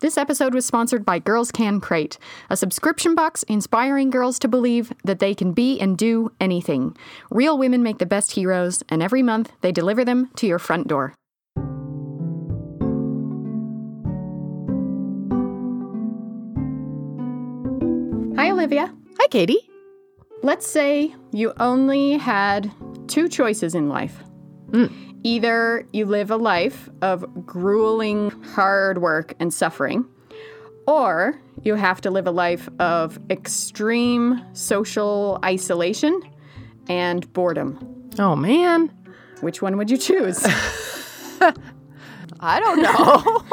This episode was sponsored by Girls Can Crate, a subscription box inspiring girls to believe that they can be and do anything. Real women make the best heroes, and every month they deliver them to your front door. Hi, Olivia. Hi, Katie. Let's say you only had two choices in life. Hmm. Either you live a life of grueling hard work and suffering, or you have to live a life of extreme social isolation and boredom. Oh, man. Which one would you choose? I don't know.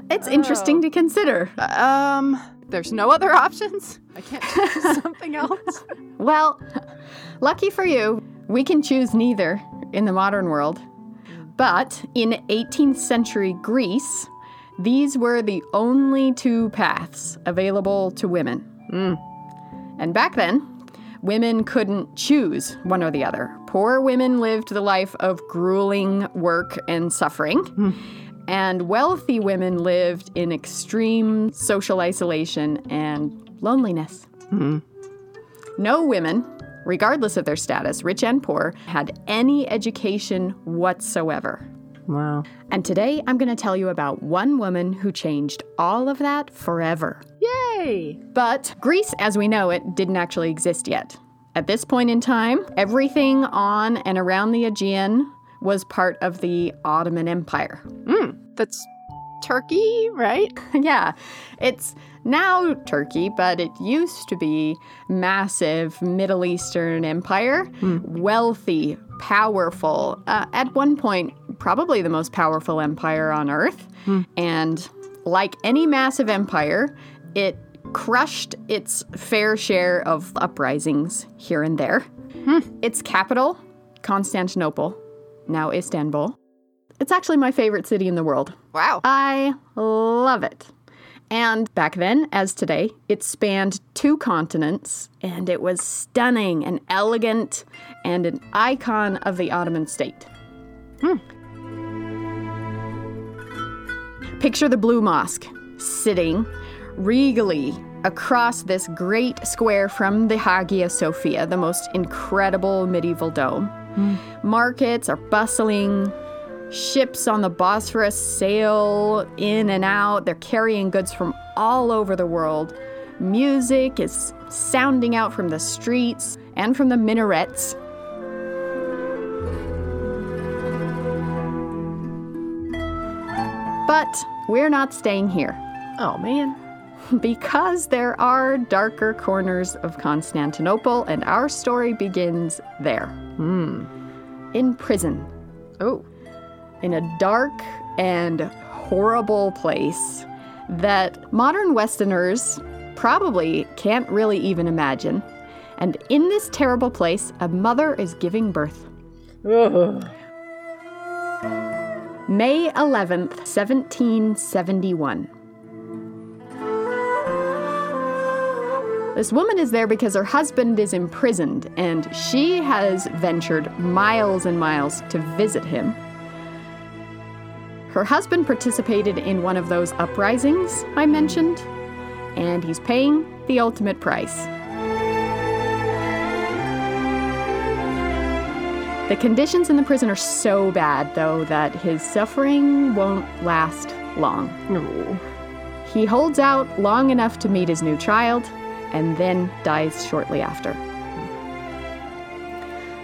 it's interesting to consider. um, there's no other options? I can't choose something else? Well, lucky for you, we can choose neither in the modern world. But in 18th century Greece, these were the only two paths available to women. Mm. And back then, women couldn't choose one or the other. Poor women lived the life of grueling work and suffering. Hmm. And wealthy women lived in extreme social isolation and loneliness. Hmm. No women, regardless of their status, rich and poor, had any education whatsoever. Wow. And today I'm going to tell you about one woman who changed all of that forever. Yay! But Greece, as we know it, didn't actually exist yet. At this point in time, everything on and around the Aegean was part of the Ottoman Empire. Hmm, that's Turkey, right? yeah, it's now Turkey, but it used to be massive Middle Eastern empire, hmm. wealthy, powerful. Uh, at one point, probably the most powerful empire on earth. Hmm. And like any massive empire, it crushed its fair share of uprisings here and there. Hmm. Its capital, Constantinople, now Istanbul. It's actually my favorite city in the world. Wow. I love it. And back then, as today, it spanned two continents and it was stunning and elegant and an icon of the Ottoman state. Hmm. Picture the Blue Mosque sitting regally across this great square from the Hagia Sophia, the most incredible medieval dome. Hmm. Markets are bustling, Ships on the Bosphorus sail in and out. They're carrying goods from all over the world. Music is sounding out from the streets and from the minarets. But we're not staying here Oh, man. because there are darker corners of Constantinople, and our story begins there. Hmm. In prison Oh. In a dark and horrible place that modern Westerners probably can't really even imagine. And in this terrible place, a mother is giving birth. May 11th, 1771. This woman is there because her husband is imprisoned and she has ventured miles and miles to visit him. Her husband participated in one of those uprisings I mentioned, and he's paying the ultimate price. The conditions in the prison are so bad, though, that his suffering won't last long. No. He holds out long enough to meet his new child and then dies shortly after.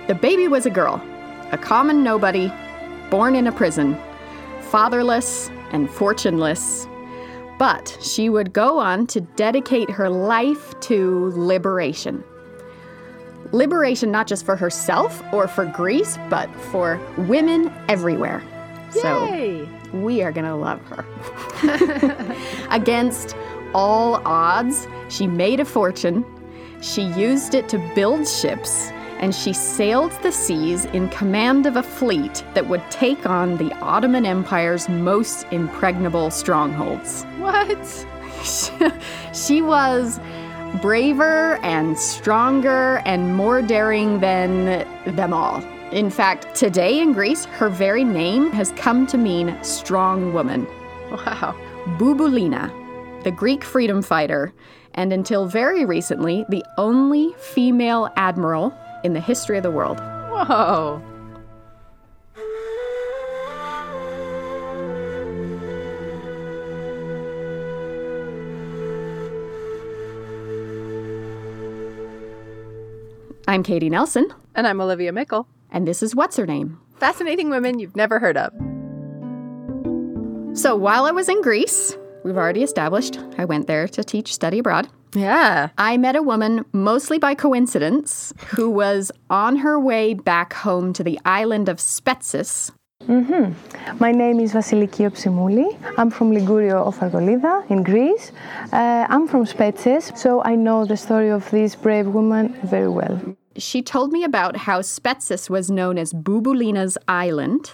The baby was a girl, a common nobody, born in a prison, fatherless and fortuneless. But she would go on to dedicate her life to liberation. Liberation not just for herself or for Greece, but for women everywhere. So we are going to love her. Against all odds, she made a fortune. She used it to build ships, and she sailed the seas in command of a fleet that would take on the Ottoman Empire's most impregnable strongholds. What? she was braver and stronger and more daring than them all. In fact, today in Greece, her very name has come to mean strong woman. Wow. Bouboulina, the Greek freedom fighter, and until very recently, the only female admiral in the history of the world. Whoa. I'm Katie Nelson, And I'm Olivia Meikle. and this is What's Her Name? Fascinating women you've never heard of. So while I was in Greece, we've already established I went there to teach study abroad. Yeah. I met a woman, mostly by coincidence, who was on her way back home to the island of Spetses. My name is Vasiliki Opsimouli. I'm from Ligurio of Argolida in Greece. Uh, I'm from Spetses, so I know the story of this brave woman very well. She told me about how Spetses was known as Bubulina's island.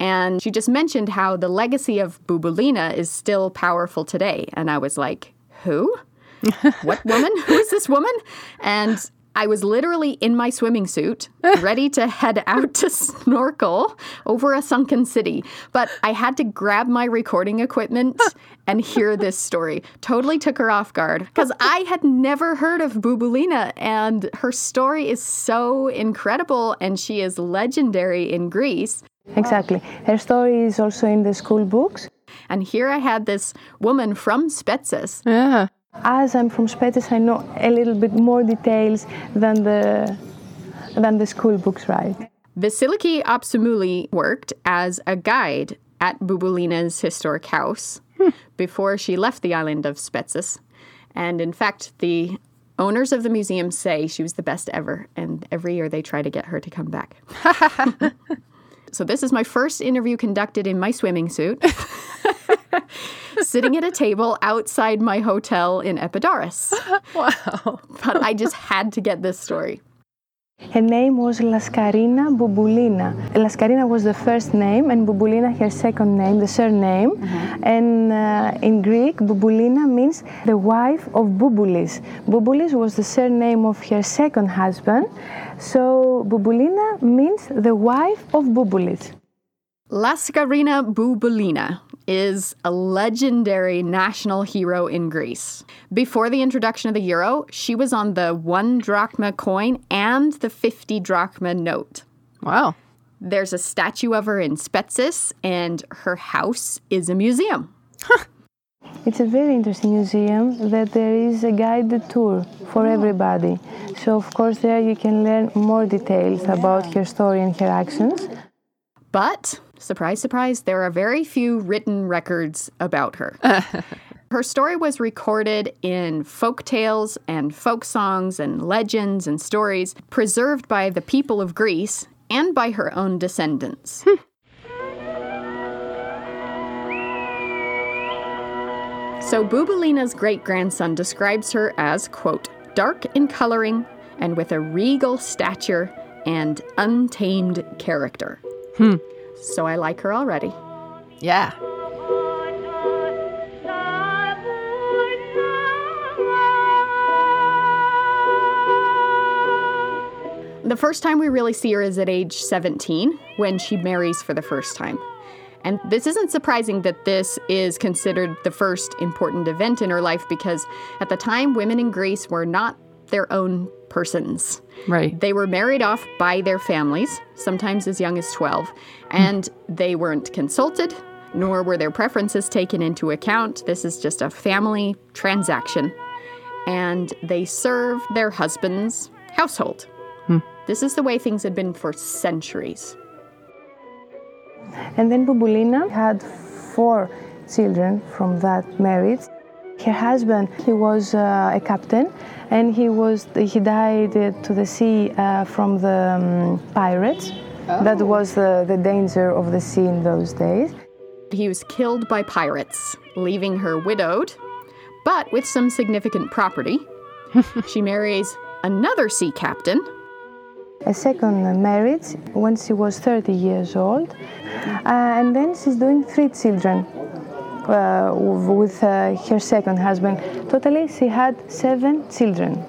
And she just mentioned how the legacy of Bubulina is still powerful today. And I was like, who? what woman? Who is this woman? And I was literally in my swimming suit, ready to head out to snorkel over a sunken city. But I had to grab my recording equipment and hear this story. Totally took her off guard because I had never heard of Bouboulina, and her story is so incredible and she is legendary in Greece. Exactly. Her story is also in the school books. And here I had this woman from Spetses Yeah. As I'm from Spetses, I know a little bit more details than the than the school books write. Vasiliki Opsimouli worked as a guide at Bouboulina's historic house hmm. before she left the island of Spetses. And in fact, the owners of the museum say she was the best ever, and every year they try to get her to come back. so, this is my first interview conducted in my swimming suit, sitting at a table outside my hotel in Epidaurus. Wow. But I just had to get this story. Her name was Lascarina Bubulina. Lascarina was the first name, and Bubulina her second name, the surname. And uh, in Greek, Bubulina means the wife of Bubulis. Bubulis was the surname of her second husband, so Bubulina means the wife of Bouboulis. Lascarina Bouboulina is a legendary national hero in Greece. Before the introduction of the euro, she was on the one drachma coin and the 50 drachma note. Wow. There's a statue of her in Spetses, and her house is a museum. It's a very interesting museum that there is a guided tour for oh. everybody. So, of course, there you can learn more details about her story and her actions. But, surprise, surprise, there are very few written records about her. her story was recorded in folk tales and folk songs and legends and stories preserved by the people of Greece and by her own descendants. Hmm. so, Bouboulina's great grandson describes her as, quote, dark in coloring and with a regal stature and untamed character. Hmm. So I like her already. Yeah. The first time we really see her is at age 17 when she marries for the first time. And this isn't surprising that this is considered the first important event in her life because at the time, women in Greece were not their own persons. Right. They were married off by their families, sometimes as young as 12, and they weren't consulted, nor were their preferences taken into account. This is just a family transaction. And they serve their husband's household. Hmm. This is the way things had been for centuries. And then Bubulina had four children from that marriage. Her husband, he was uh, a captain, and he was he died uh, to the sea uh, from the um, pirates. That was the, the danger of the sea in those days. He was killed by pirates, leaving her widowed. but with some significant property. she marries another sea captain, A second marriage when she was 30 years old, uh, and then she's doing three children with uh, her second husband. Totally, she had seven children.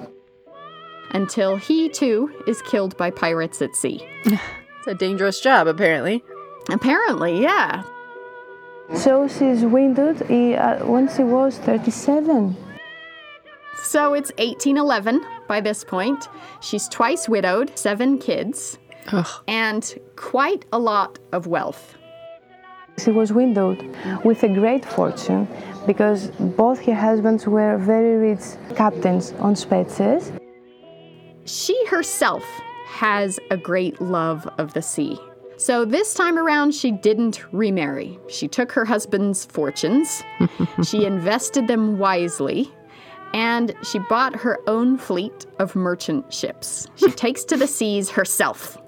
until he too is killed by pirates at sea. It's a dangerous job, apparently. Apparently, yeah. So she's widowed uh, when she was 37. So it's 1811 by this point. She's twice widowed, seven kids, Ugh. and quite a lot of wealth. She was widowed with a great fortune because both her husbands were very rich captains on Spetses. She herself has a great love of the sea. So this time around, she didn't remarry. She took her husband's fortunes, she invested them wisely, and she bought her own fleet of merchant ships. She takes to the seas herself.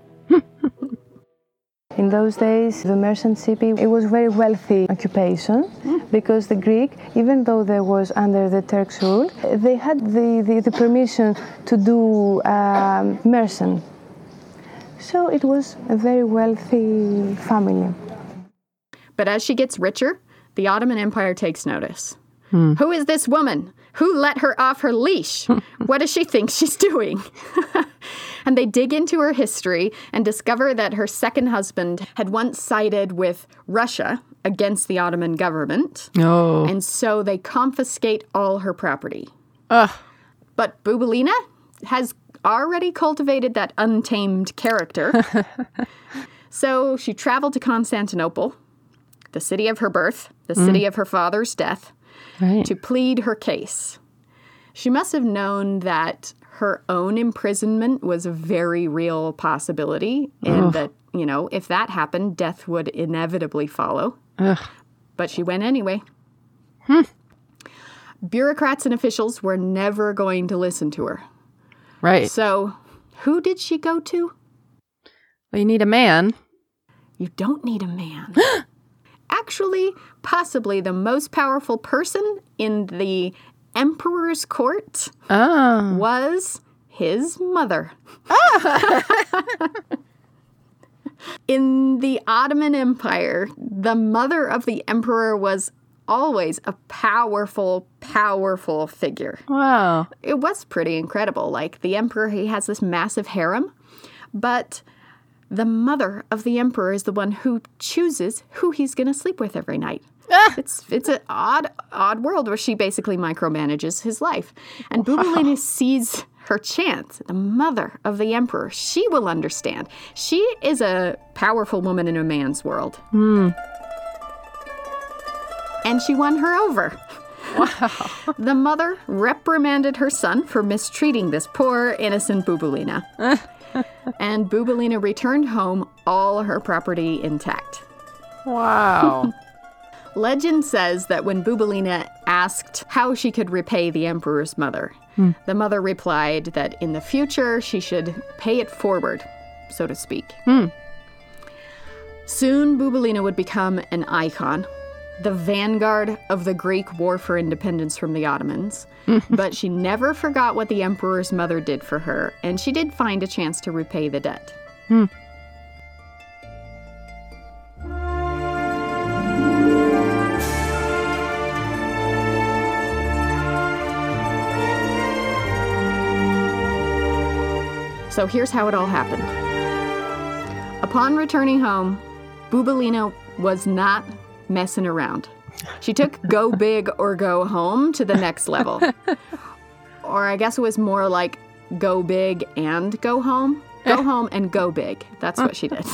In those days, the merchant shipping it was very wealthy occupation because the Greek, even though they was under the Turks' rule, they had the, the, the permission to do um, merchant. So it was a very wealthy family. But as she gets richer, the Ottoman Empire takes notice. Who is this woman? Who let her off her leash? what does she think she's doing? and they dig into her history and discover that her second husband had once sided with Russia against the Ottoman government. Oh. And so they confiscate all her property. Ugh. But Bubulina has already cultivated that untamed character. so she traveled to Constantinople, the city of her birth, the mm. city of her father's death, Right. to plead her case. She must have known that her own imprisonment was a very real possibility, and that, you know, if that happened, death would inevitably follow. Ugh. But she went anyway. Hmm. Bureaucrats and officials were never going to listen to her. Right. So, who did she go to? Well, you need a man. You don't need a man. Actually, possibly the most powerful person in the emperor's court Oh. was his mother. in the Ottoman Empire, the mother of the emperor was always a powerful, powerful figure. Wow. it was pretty incredible. Like the emperor, he has this massive harem, but the mother of the emperor is the one who chooses who he's going to sleep with every night. Ah! It's it's an odd odd world where she basically micromanages his life, and Bubulina sees her chance. The mother of the emperor, she will understand. She is a powerful woman in a man's world, hmm. and she won her over. The mother reprimanded her son for mistreating this poor, innocent Bubulina. And Bubulina returned home, all her property intact. Wow. Legend says that when Bubulina asked how she could repay the emperor's mother, hmm. the mother replied that in the future she should pay it forward, so to speak. Hmm. Soon, Bubulina would become an icon, the vanguard of the Greek war for independence from the Ottomans. but she never forgot what the emperor's mother did for her, and she did find a chance to repay the debt. Hmm. So here's how it all happened. Upon returning home, Bubulina was not messing around. She took go big or go home to the next level. or I guess it was more like go big and go home. Go eh. home and go big. That's what she did.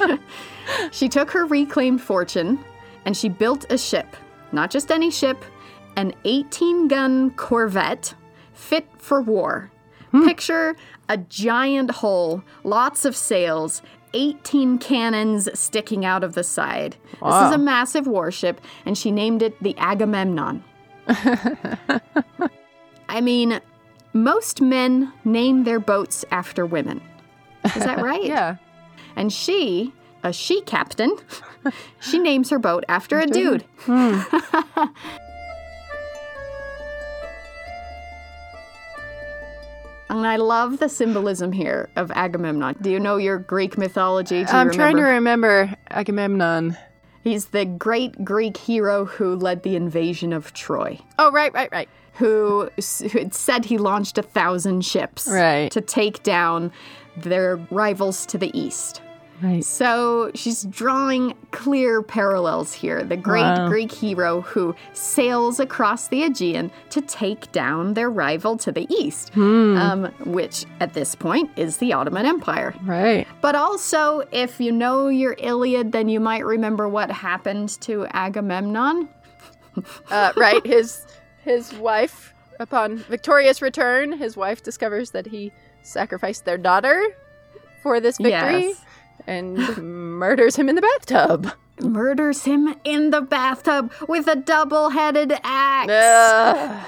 she took her reclaimed fortune and she built a ship. Not just any ship, an 18 gun corvette fit for war. Hmm. Picture a giant hull, lots of sails, 18 cannons sticking out of the side. This is a massive warship, and she named it the Agamemnon. I mean, most men name their boats after women. Is that right? yeah. And she, a she captain, she names her boat after a dude. And I love the symbolism here of Agamemnon. Do you know your Greek mythology? You I'm trying to remember? remember Agamemnon. He's the great Greek hero who led the invasion of Troy. Oh, right, right, right. who who said he launched a thousand ships Right. to take down their rivals to the east. Right. So she's drawing clear parallels here. The great Wow. Greek hero who sails across the Aegean to take down their rival to the east, um, which at this point is the Ottoman Empire. Right. But also, if you know your Iliad, then you might remember what happened to Agamemnon. Uh, right. His his wife, upon victorious return, his wife discovers that he sacrificed their daughter for this victory Yes. And murders him in the bathtub. murders him in the bathtub with a double headed axe.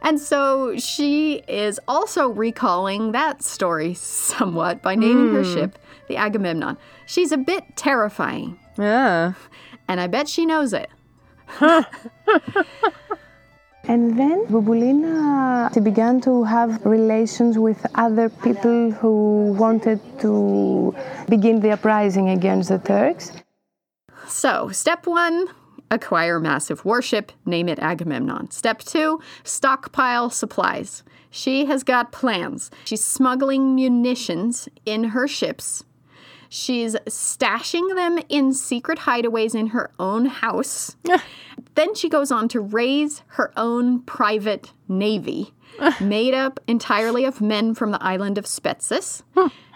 And so she is also recalling that story somewhat by naming her hmm. ship the Agamemnon. She's a bit terrifying, yeah. and I bet she knows it. And then Bubulina she began to have relations with other people who wanted to begin the uprising against the Turks. So, step one acquire massive warship, name it Agamemnon. Step two stockpile supplies. She has got plans. She's smuggling munitions in her ships. She's stashing them in secret hideaways in her own house. then she goes on to raise her own private navy, made up entirely of men from the island of Spetses.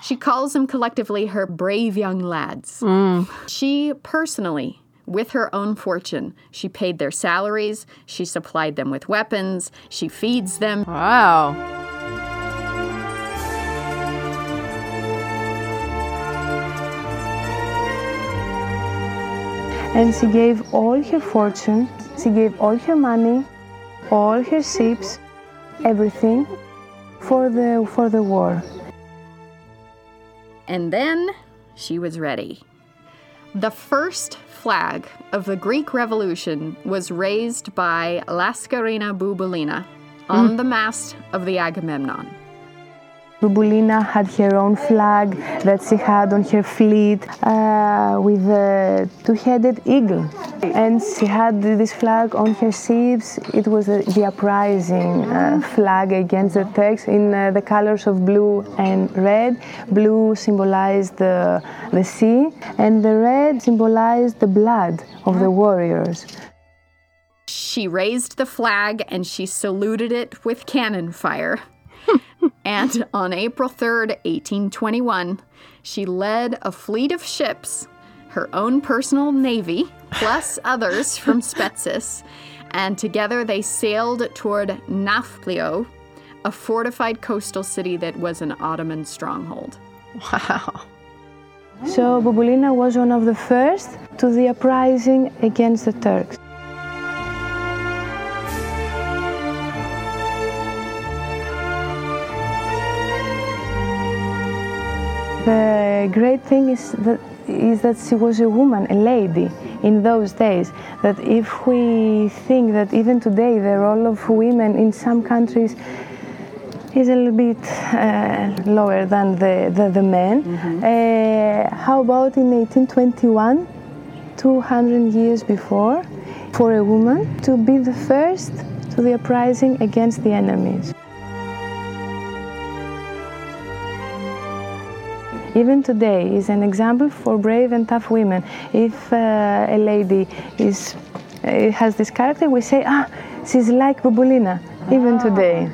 She calls them collectively her brave young lads. Mm. She personally, with her own fortune, she paid their salaries, she supplied them with weapons, she feeds them. Wow. And she gave all her fortune, she gave all her money, all her ships, everything for the for the war. And then she was ready. The first flag of the Greek Revolution was raised by Laskarina Bubulina on hmm. the mast of the Agamemnon. Bubulina had her own flag that she had on her fleet uh, with a two-headed eagle. And she had this flag on her ships. It was uh, the uprising uh, flag against the Turks in uh, the colors of blue and red. Blue symbolized the, the sea, and the red symbolized the blood of the warriors. She raised the flag and she saluted it with cannon fire. And on April 3rd, 1821, she led a fleet of ships, her own personal navy, plus others from Spetses, and together they sailed toward Nafplio, a fortified coastal city that was an Ottoman stronghold. Wow. So Bubulina was one of the first to the uprising against the Turks. The great thing is that is that she was a woman, a lady in those days. That if we think that even today the role of women in some countries is a little bit uh, lower than the, the, the men. Uh, how about in 1821, 200 years before, for a woman to be the first to the uprising against the enemies? Even today is an example for brave and tough women. If uh, a lady is uh, has this character, we say, ah, she's like Bubulina, even today.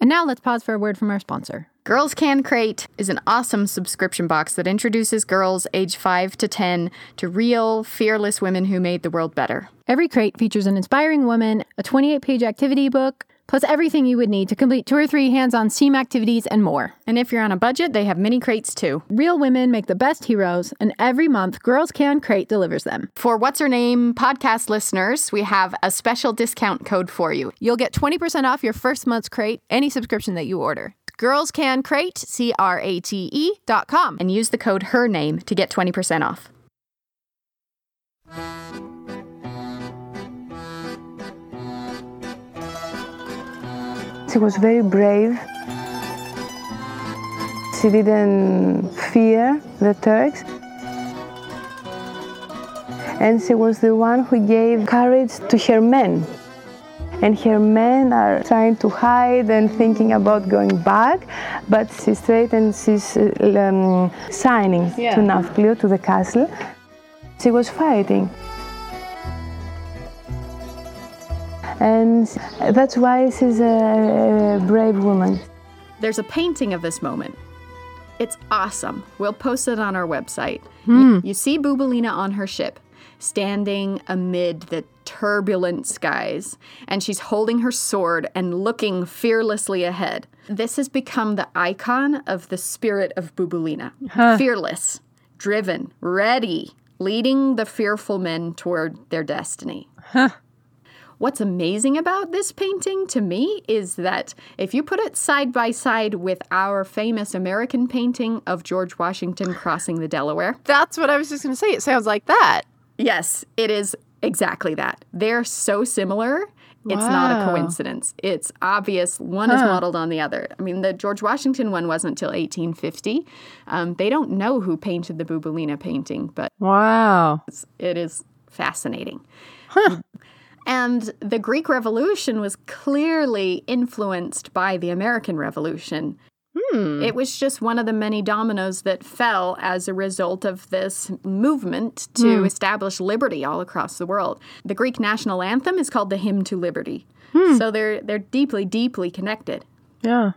And now let's pause for a word from our sponsor. Girls Can Crate is an awesome subscription box that introduces girls age 5 to 10 to real, fearless women who made the world better. Every crate features an inspiring woman, a 28 page activity book, plus everything you would need to complete two or three hands on STEAM activities and more. And if you're on a budget, they have mini crates too. Real women make the best heroes, and every month, Girls Can Crate delivers them. For What's Her Name podcast listeners, we have a special discount code for you. You'll get 20% off your first month's crate, any subscription that you order. Girls Can Crate, dot com. And use the code HER NAME to get 20% off. She was very brave. She didn't fear the Turks. And she was the one who gave courage to her men. And her men are trying to hide and thinking about going back, but she's straight and she's uh, um, signing to Nafplio, to the castle. She was fighting. And that's why she's a brave woman. There's a painting of this moment. It's awesome. We'll post it on our website. You, you see Bubulina on her ship, standing amid the turbulent skies, and she's holding her sword and looking fearlessly ahead. This has become the icon of the spirit of Bubulina. Fearless, driven, ready, leading the fearful men toward their destiny. What's amazing about this painting to me is that if you put it side by side with our famous American painting of George Washington crossing the Delaware, That's what I was just going to say. It sounds like that. Yes, it is exactly that. They're so similar. It's not a coincidence. It's obvious one is modeled on the other. I mean, the George Washington one wasn't until 1850. Um, they don't know who painted the Bubulina painting, but Wow. it is fascinating. And the Greek Revolution was clearly influenced by the American Revolution. Hmm. It was just one of the many dominoes that fell as a result of this movement to hmm. establish liberty all across the world. The Greek national anthem is called the Hymn to Liberty. Hmm. So they're they're deeply, deeply connected. Yeah.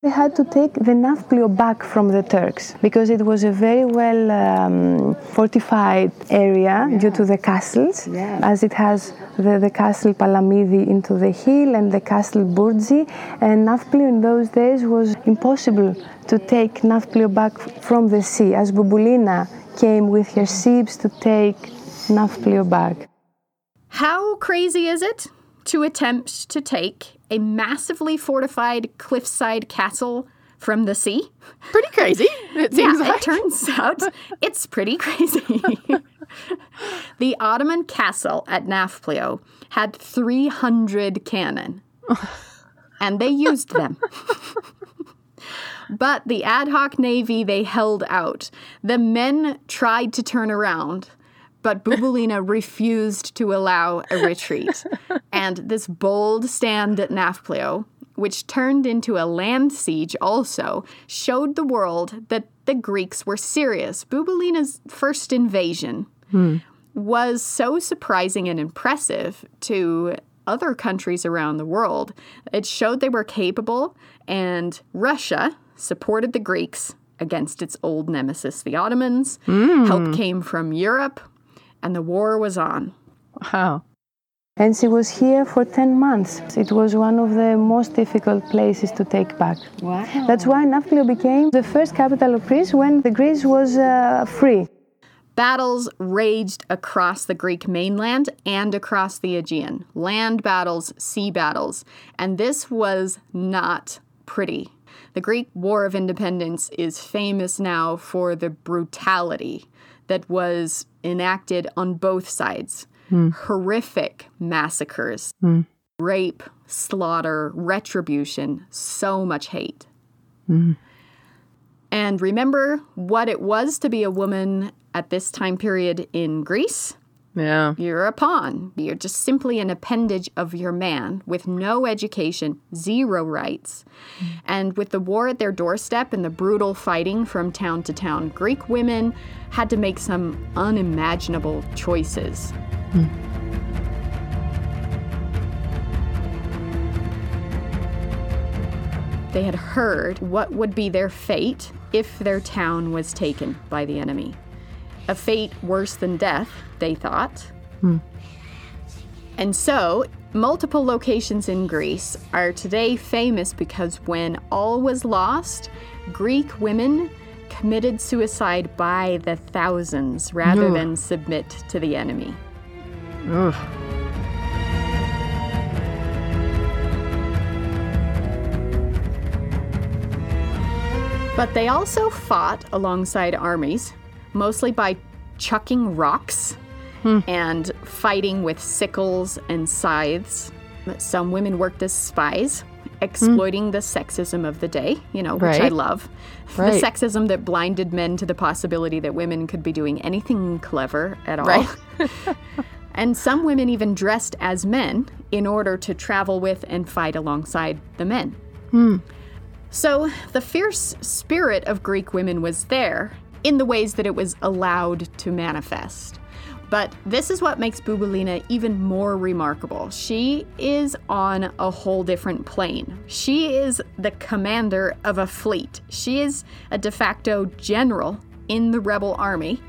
They had to take the Nafplio back from the Turks because it was a very well um, fortified area due to the castles, as it has the, the castle Palamidi into the hill and the castle Bourtzi. And Nafplio in those days was impossible to take Nafplio back from the sea, as Bubulina came with her ships to take Nafplio back. How crazy is it to attempt to take a massively fortified cliffside castle from the sea? Pretty crazy. It seems yeah, like. it turns out it's pretty crazy. the Ottoman castle at Nafplio had 300 cannon, and they used them. but the ad hoc navy, they held out. The men tried to turn around, but Bubulina refused to allow a retreat. And this bold stand at Nafplio, which turned into a land siege also, showed the world that the Greeks were serious. Bubulina's first invasion hmm. was so surprising and impressive to other countries around the world. It showed they were capable, and Russia supported the Greeks against its old nemesis, the Ottomans. Hmm. Help came from Europe, and the war was on. Wow. And she was here for 10 months. It was one of the most difficult places to take back. Wow. That's why Nafplio became the first capital of Greece when the Greece was uh, free. Battles raged across the Greek mainland and across the Aegean. Land battles, sea battles. And this was not pretty. The Greek War of Independence is famous now for the brutality that was enacted on both sides. Hmm. Horrific massacres, hmm. rape, slaughter, retribution, so much hate. Hmm. And remember what it was to be a woman at this time period in Greece? Yeah. You're a pawn. You're just simply an appendage of your man with no education, zero rights. And with the war at their doorstep and the brutal fighting from town to town, Greek women had to make some unimaginable choices. They had heard what would be their fate if their town was taken by the enemy. A fate worse than death, they thought. Hmm. And so, multiple locations in Greece are today famous because when all was lost, Greek women committed suicide by the thousands rather Ugh. than submit to the enemy. Ugh. But they also fought alongside armies, mostly by chucking rocks hmm. and fighting with sickles and scythes. Some women worked as spies, hmm. exploiting the sexism of the day, you know, which I love. Right. The sexism that blinded men to the possibility that women could be doing anything clever at all. Right. and some women even dressed as men in order to travel with and fight alongside the men. Hmm. So the fierce spirit of Greek women was there in the ways that it was allowed to manifest. But this is what makes Bubulina even more remarkable. She is on a whole different plane. She is the commander of a fleet. She is a de facto general in the rebel army.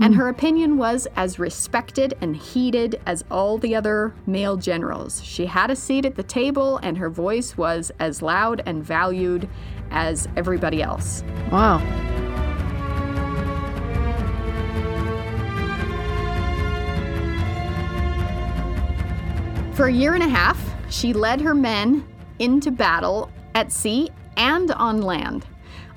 And her opinion was as respected and heeded as all the other male generals. She had a seat at the table, and her voice was as loud and valued as everybody else. Wow. For a year and a half, she led her men into battle at sea and on land.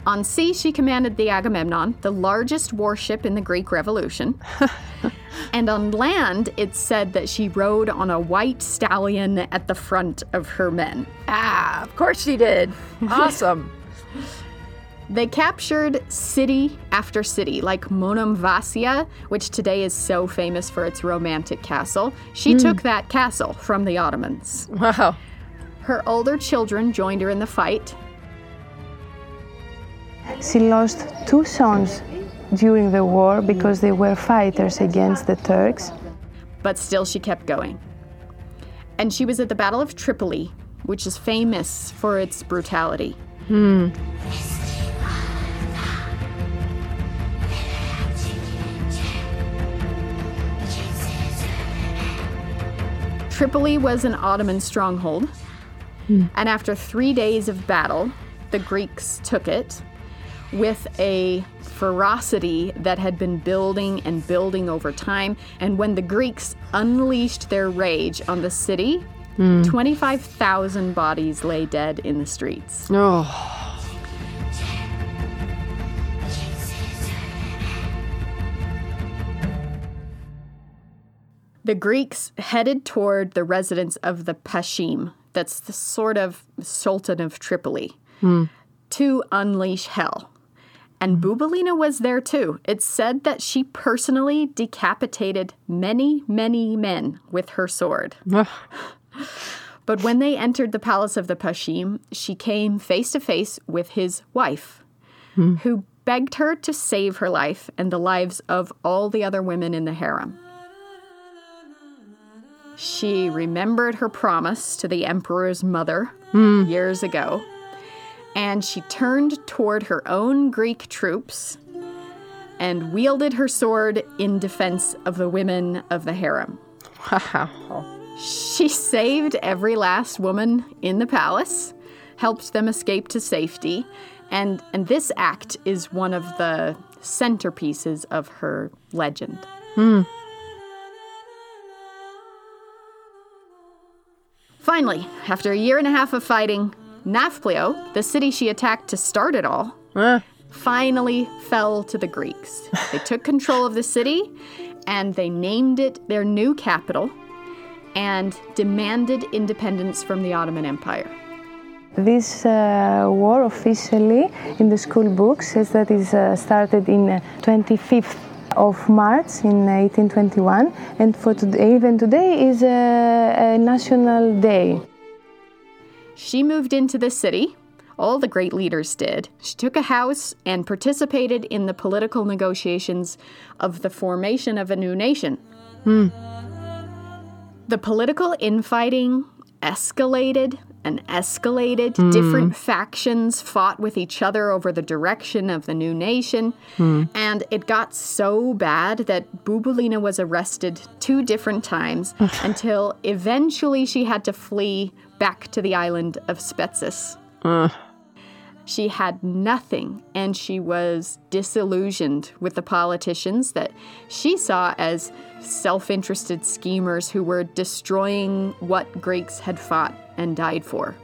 On sea, she commanded the Agamemnon, the largest warship in the Greek Revolution. and on land, it's said that she rode on a white stallion at the front of her men. Ah, of course she did. Awesome. They captured city after city, like Monemvasia, which today is so famous for its romantic castle. She hmm. took that castle from the Ottomans. wow. Her older children joined her in the fight, She lost two sons during the war because they were fighters against the Turks. but still she kept going. And she was at the Battle of Tripoli, which is famous for its brutality. Hmm. Tripoli was an Ottoman stronghold, hmm. and after three days of battle, the Greeks took it with a ferocity that had been building and building over time. And when the Greeks unleashed their rage on the city, hmm. 25,000 bodies lay dead in the streets. Oh. The Greeks headed toward the residence of the Pashim, that's the sort of Sultan of Tripoli, to unleash hell. And Bubulina was there too. It's said that she personally decapitated many, many men with her sword. But when they entered the palace of the Pashim, she came face to face with his wife, hmm. who begged her to save her life and the lives of all the other women in the harem. She remembered her promise to the emperor's mother hmm. years ago, and she turned toward her own Greek troops and wielded her sword in defense of the women of the harem. Wow. She saved every last woman in the palace, helped them escape to safety, and, and this act is one of the centerpieces of her legend. Hmm. Finally, after a year and a half of fighting, Nafplio, the city she attacked to start it all, Ah. finally fell to the Greeks. They took control of the city and they named it their new capital and demanded independence from the Ottoman Empire. This uh, war officially in the school book says that it uh, started in uh, 25th of March in 1821 and for today, even today is a, a national day. She moved into the city. All the great leaders did. She took a house and participated in the political negotiations of the formation of a new nation. Hmm. The political infighting escalated and escalated. Hmm. Different factions fought with each other over the direction of the new nation. Hmm. And it got so bad that Bubulina was arrested two different times until eventually she had to flee back to the island of Spetses. Uh, She had nothing, and she was disillusioned with the politicians that she saw as self interested schemers who were destroying what Greeks had fought and died for.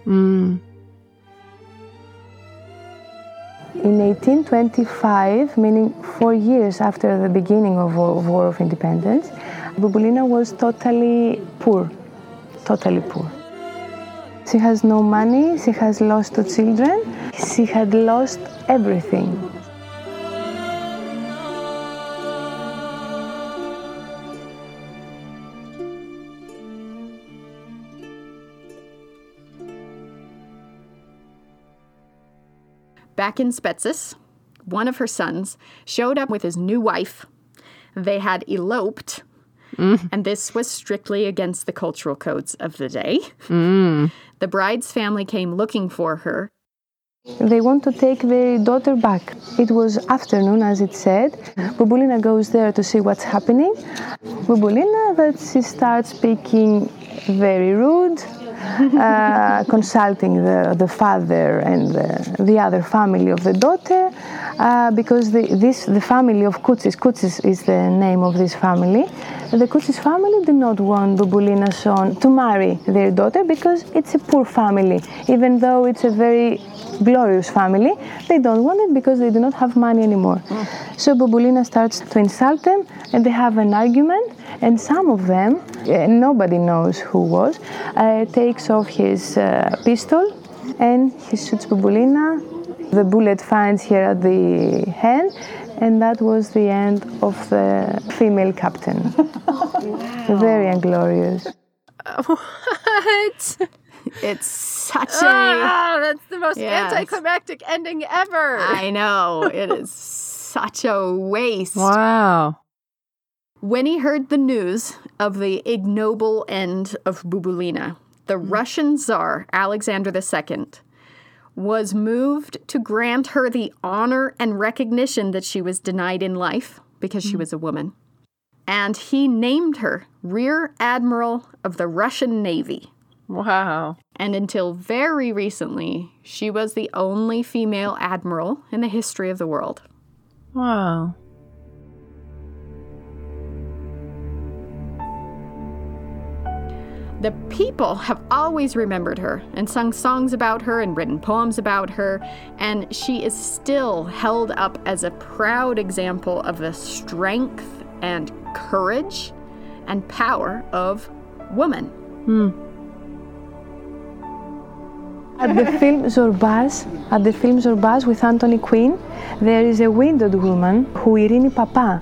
In 1825, meaning four years after the beginning of, War of Independence, Bubulina was totally poor, totally poor. She has no money, she has lost two children, she had lost everything. Back in Spetses, one of her sons showed up with his new wife. They had eloped, Mm. and this was strictly against the cultural codes of the day. Mm. The bride's family came looking for her, They want to take their daughter back. It was afternoon, as it said. Bubulina goes there to see what's happening. Bubulina, that she starts speaking very rude, uh, consulting the, the father and the, the other family of the daughter, uh, because the, this the family of Kutsis, Kutsis is the name of this family. The Kutsis family did not want Bubulina's son to marry their daughter because it's a poor family, even though it's a very glorious family. They don't want it because they do not have money anymore. So Bubulina starts to insult them, and they have an argument. And some of them, uh, nobody knows who was, uh, takes off his uh, pistol and he shoots Bubulina. The bullet finds her at the hand, and that was the end of the female captain. Very inglorious. What? It's such a. Ah, that's the most Yes. anticlimactic ending ever. I know. It is such a waste. Wow. When he heard the news of the ignoble end of Bubulina, the Russian Tsar, Alexander II, was moved to grant her the honor and recognition that she was denied in life because she was a woman. And he named her Rear Admiral of the Russian Navy. Wow. And until very recently, she was the only female admiral in the history of the world. Wow. The people have always remembered her and sung songs about her and written poems about her, and she is still held up as a proud example of the strength and courage and power of woman. Hmm. At the film Zorbas, at the film Zorbas with Anthony Quinn, there is a widowed woman who Irini Papa,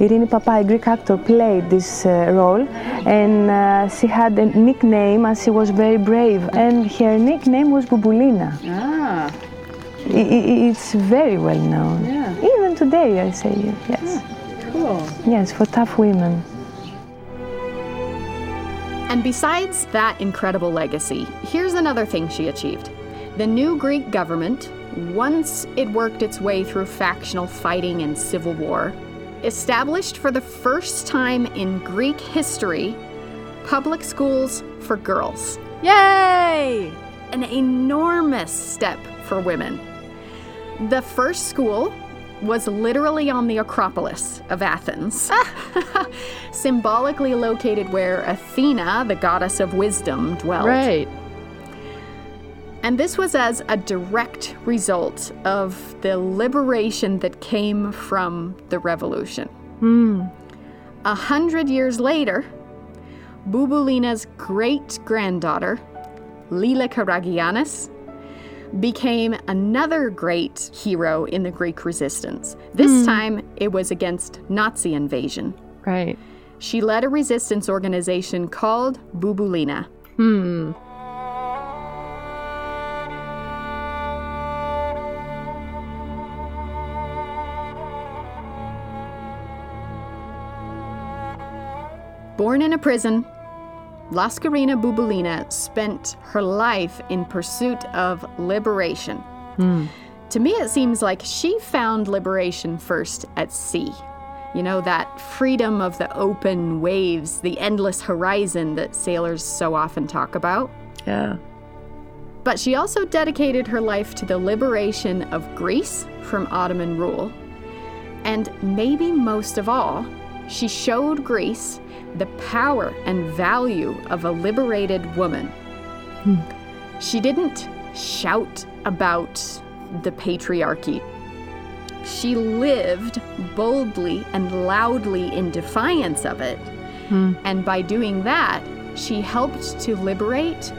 Irini Papa, a Greek actor, played this uh, role, and uh, she had a nickname as she was very brave, and her nickname was Bubulina. Ah. It's very well known. Yeah. Even today, I say yes. Cool. Yes, for tough women. And besides that incredible legacy, here's another thing she achieved. The new Greek government, once it worked its way through factional fighting and civil war, established for the first time in Greek history public schools for girls. Yay! An enormous step for women. The first school was literally on the Acropolis of Athens, ah. symbolically located where Athena, the goddess of wisdom, dwelled. Right. And this was as a direct result of the liberation that came from the revolution. Hmm. A hundred years later, Bubulina's great granddaughter, Lila Karagianis, became another great hero in the Greek resistance. This time, it was against Nazi invasion. Right. She led a resistance organization called Bubulina. Hmm. Born in a prison, Laskarina Bubulina spent her life in pursuit of liberation. Hmm. To me, it seems like she found liberation first at sea. You know, that freedom of the open waves, the endless horizon that sailors so often talk about. Yeah. But she also dedicated her life to the liberation of Greece from Ottoman rule. And maybe most of all, she showed Greece the power and value of a liberated woman. Hmm. She didn't shout about the patriarchy. She lived boldly and loudly in defiance of it. Hmm. And by doing that, she helped to liberate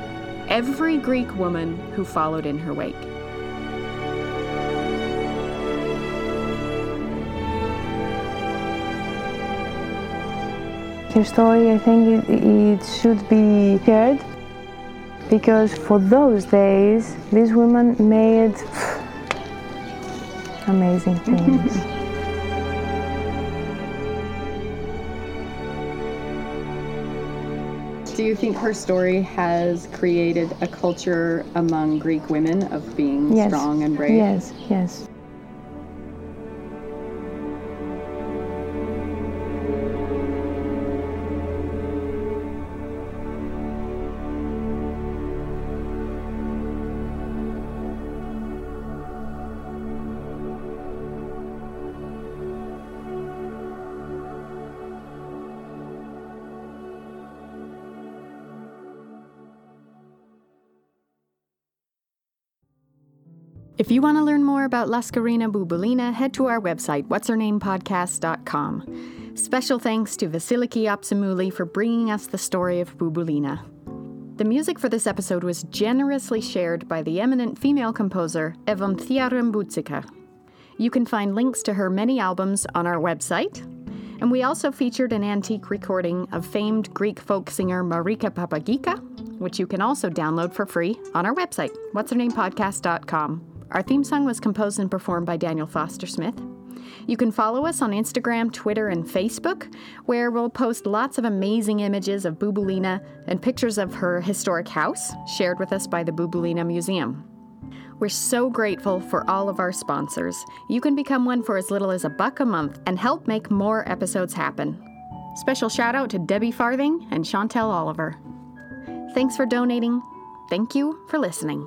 every Greek woman who followed in her wake. Her story, I think it, it should be heard because for those days, these women made amazing things. Do you think her story has created a culture among Greek women of being yes. strong and brave? Yes, yes. If you want to learn more about Laskarina Bubulina, head to our website, what'shernamepodcast.com. Special thanks to Vasiliki Opsimuli for bringing us the story of Bubulina. The music for this episode was generously shared by the eminent female composer Evanthia Reboutsika. You can find links to her many albums on our website, and we also featured an antique recording of famed Greek folk singer Marika Papagika, which you can also download for free on our website, what'shernamepodcast.com. Our theme song was composed and performed by Daniel Foster Smith. You can follow us on Instagram, Twitter, and Facebook, where we'll post lots of amazing images of Bubulina and pictures of her historic house, shared with us by the Bubulina Museum. We're so grateful for all of our sponsors. You can become one for as little as a buck a month and help make more episodes happen. Special shout out to Debbie Farthing and Chantel Oliver. Thanks for donating. Thank you for listening.